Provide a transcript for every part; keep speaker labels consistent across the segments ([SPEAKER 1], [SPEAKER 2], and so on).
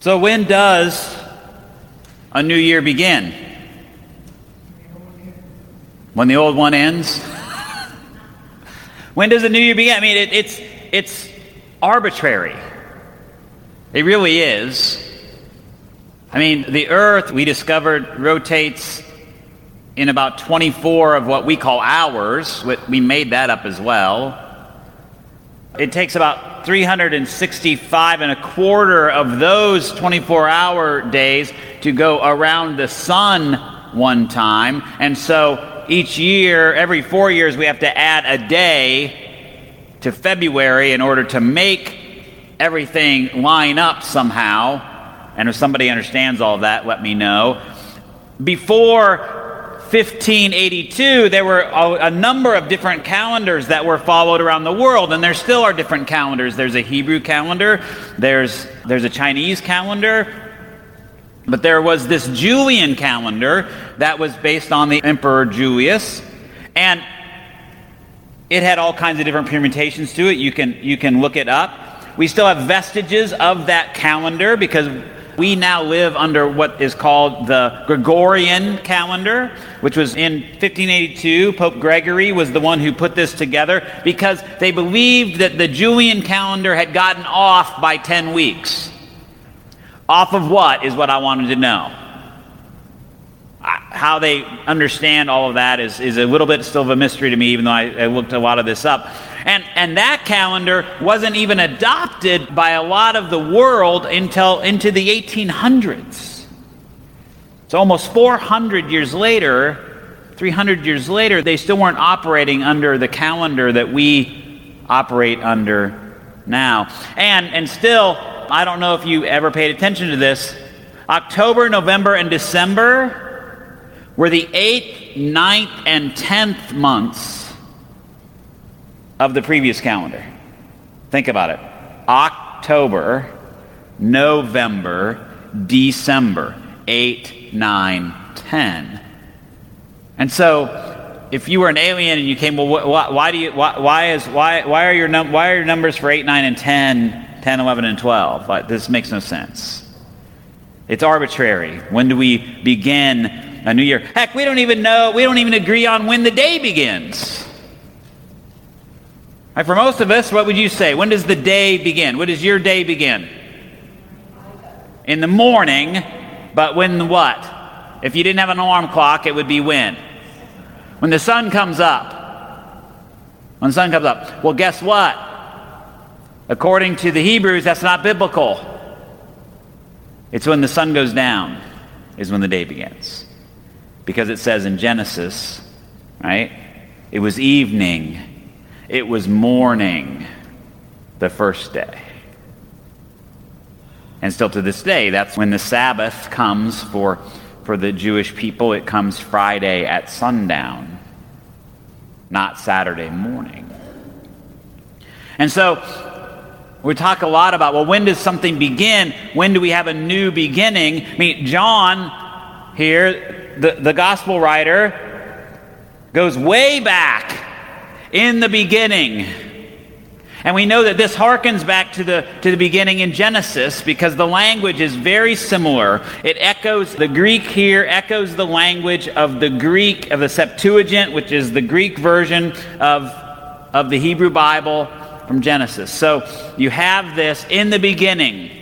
[SPEAKER 1] So, when does a new year begin? When the old one ends? when does the new year begin? I mean, it, it's, it's arbitrary. It really is. I mean, the earth, we discovered, rotates in about 24 of what we call hours. We made that up as well. It takes about 365 and a quarter of those 24 hour days to go around the sun one time. And so each year, every four years, we have to add a day to February in order to make everything line up somehow. And if somebody understands all that, let me know. Before 1582, there were a, a, number of different calendars that were followed around the world, and there still are different calendars. There's a Hebrew calendar, there's, there's a Chinese calendar, but there was this Julian calendar that was based on the Emperor Julius, and it had all kinds of different permutations to it. You can, you can look it up. We still have vestiges of that calendar because we now live under what is called the Gregorian calendar, which was in 1582. Pope Gregory was the one who put this together because they believed that the Julian calendar had gotten off by 10 weeks. Off of what is what I wanted to know. How they understand all of that is, is a little bit still of a mystery to me, even though I, I looked a lot of this up. And, and that calendar wasn't even adopted by a lot of the world until into the 1800s. So almost 400 years later, 300 years later, they still weren't operating under the calendar that we operate under now. And, and still, I don't know if you ever paid attention to this, October, November, and December were the 8th, 9th, and 10th months of the previous calendar. Think about it October, November, December, 8, 9, 10. And so, if you were an alien and you came, well, wh- why, do you, why, why, is, why, why, are your num- why are your numbers for 8, 9, and 10, 10, 11, and 12? Like, this makes no sense. It's arbitrary. When do we begin a new year? Heck, we don't even know, we don't even agree on when the day begins. Right, for most of us, what would you say? When does the day begin? What does your day begin? In the morning, but when what? If you didn't have an alarm clock, it would be when? When the sun comes up. When the sun comes up. Well, guess what? According to the Hebrews, that's not biblical. It's when the sun goes down, is when the day begins. Because it says in Genesis, right? It was evening it was morning the first day. And still to this day, that's when the Sabbath comes for, for the Jewish people. It comes Friday at sundown, not Saturday morning. And so we talk a lot about, well, when does something begin? When do we have a new beginning? I mean, John here, the, the gospel writer, goes way back in the beginning. And we know that this harkens back to the, to the beginning in Genesis because the language is very similar. It echoes, the Greek here echoes the language of the Greek, of the Septuagint, which is the Greek version of, of the Hebrew Bible from Genesis. So you have this in the beginning.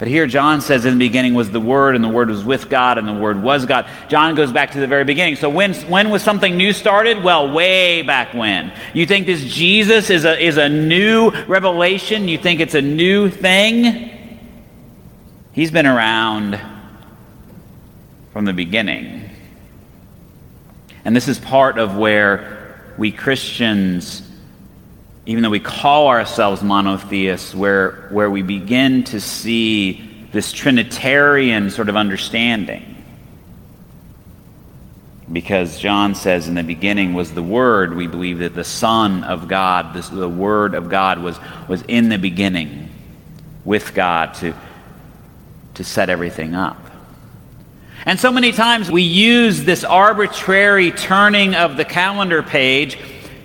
[SPEAKER 1] But here John says in the beginning was the Word, and the Word was with God, and the Word was God. John goes back to the very beginning. So when, when was something new started? Well, way back when. You think this Jesus is a, is a new revelation? You think it's a new thing? He's been around from the beginning. And this is part of where we Christians even though we call ourselves monotheists, where, where we begin to see this Trinitarian sort of understanding. Because John says in the beginning was the Word, we believe that the Son of God, this, the Word of God, was, was in the beginning with God to, to set everything up. And so many times we use this arbitrary turning of the calendar page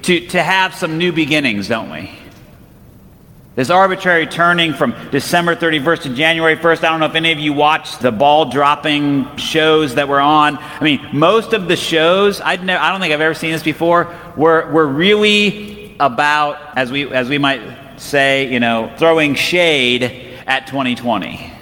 [SPEAKER 1] to, to have some new beginnings, don't we? This arbitrary turning from December 31st to January 1st. I don't know if any of you watched the ball dropping shows that were on. I mean, most of the shows, I'd never, I don't think I've ever seen this before, were, were really about, as we, as we might say, you know, throwing shade at 2020.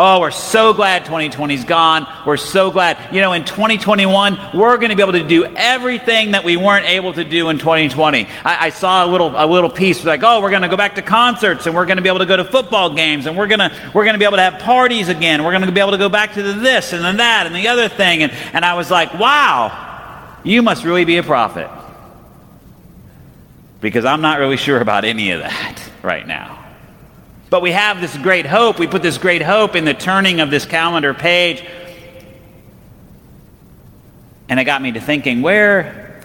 [SPEAKER 1] Oh, we're so glad 2020's gone. We're so glad. You know, in 2021, we're going to be able to do everything that we weren't able to do in 2020. I, I saw a little a little piece like, oh, we're going to go back to concerts and we're going to be able to go to football games and we're going to we're going to be able to have parties again. We're going to be able to go back to the this and then that and the other thing. And, and I was like, wow, you must really be a prophet. Because I'm not really sure about any of that right now. But we have this great hope. We put this great hope in the turning of this calendar page. And it got me to thinking where,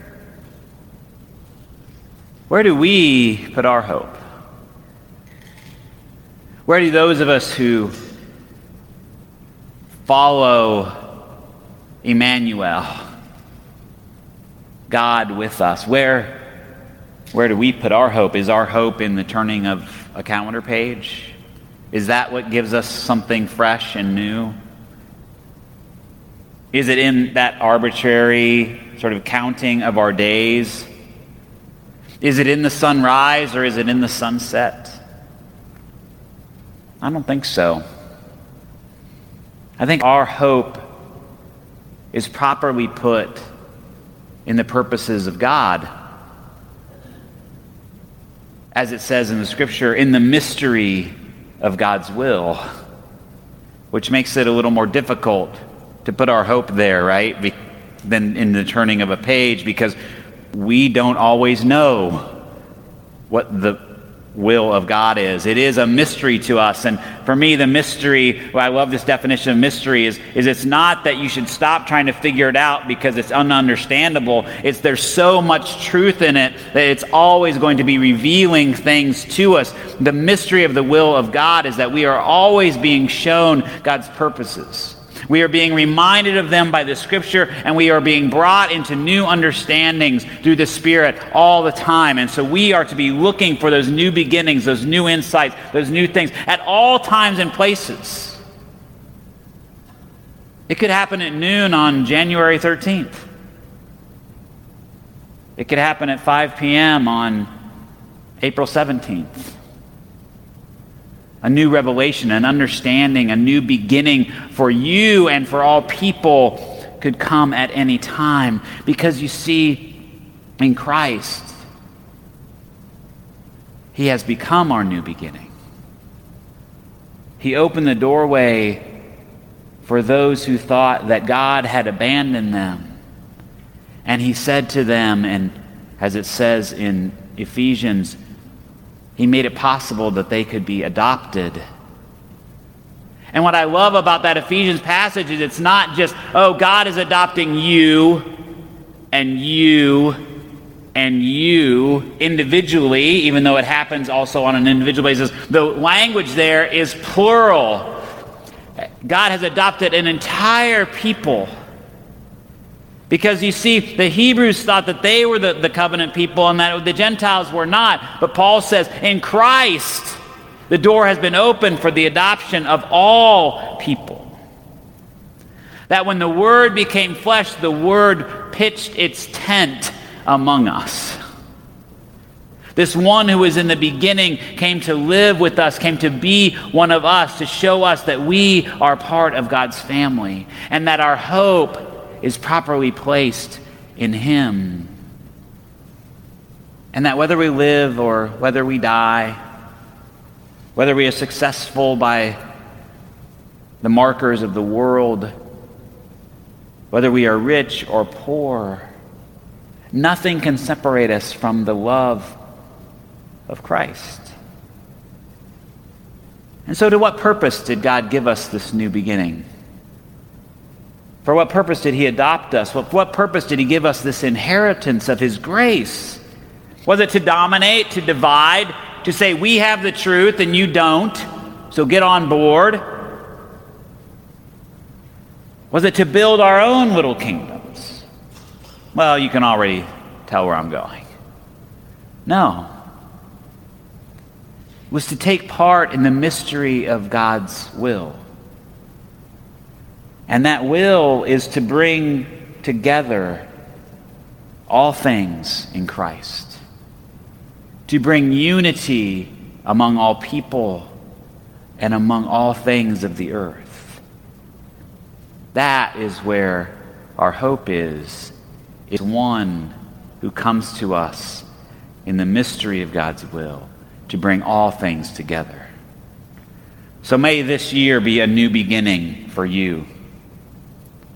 [SPEAKER 1] where do we put our hope? Where do those of us who follow Emmanuel, God with us, where, where do we put our hope? Is our hope in the turning of a calendar page? Is that what gives us something fresh and new? Is it in that arbitrary sort of counting of our days? Is it in the sunrise or is it in the sunset? I don't think so. I think our hope is properly put in the purposes of God as it says in the scripture, in the mystery of God's will, which makes it a little more difficult to put our hope there, right? Be- than in the turning of a page because we don't always know what the will of God is. It is a mystery to us. And for me, the mystery, well, I love this definition of mystery, is, is it's not that you should stop trying to figure it out because it's ununderstandable. It's there's so much truth in it that it's always going to be revealing things to us. The mystery of the will of God is that we are always being shown God's purposes. We are being reminded of them by the Scripture, and we are being brought into new understandings through the Spirit all the time. And so we are to be looking for those new beginnings, those new insights, those new things at all times and places. It could happen at noon on January 13th. It could happen at 5 p.m. on April 17th a new revelation, an understanding, a new beginning for you and for all people could come at any time. Because you see, in Christ, He has become our new beginning. He opened the doorway for those who thought that God had abandoned them. And He said to them, and as it says in Ephesians, he made it possible that they could be adopted. And what I love about that Ephesians passage is it's not just, oh, God is adopting you and you and you individually, even though it happens also on an individual basis. The language there is plural. God has adopted an entire people because you see, the Hebrews thought that they were the, the covenant people and that the Gentiles were not. But Paul says, in Christ, the door has been opened for the adoption of all people. That when the Word became flesh, the Word pitched its tent among us. This one who was in the beginning came to live with us, came to be one of us, to show us that we are part of God's family, and that our hope is properly placed in Him. And that whether we live or whether we die, whether we are successful by the markers of the world, whether we are rich or poor, nothing can separate us from the love of Christ. And so, to what purpose did God give us this new beginning? For what purpose did he adopt us? For what purpose did he give us this inheritance of his grace? Was it to dominate, to divide, to say we have the truth and you don't, so get on board? Was it to build our own little kingdoms? Well, you can already tell where I'm going. No. It was to take part in the mystery of God's will. And that will is to bring together all things in Christ, to bring unity among all people and among all things of the earth. That is where our hope is, is one who comes to us in the mystery of God's will to bring all things together. So may this year be a new beginning for you.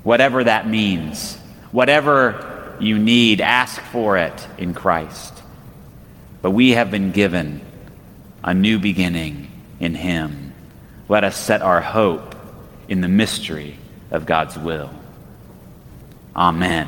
[SPEAKER 1] Whatever that means, whatever you need, ask for it in Christ. But we have been given a new beginning in Him. Let us set our hope in the mystery of God's will. Amen.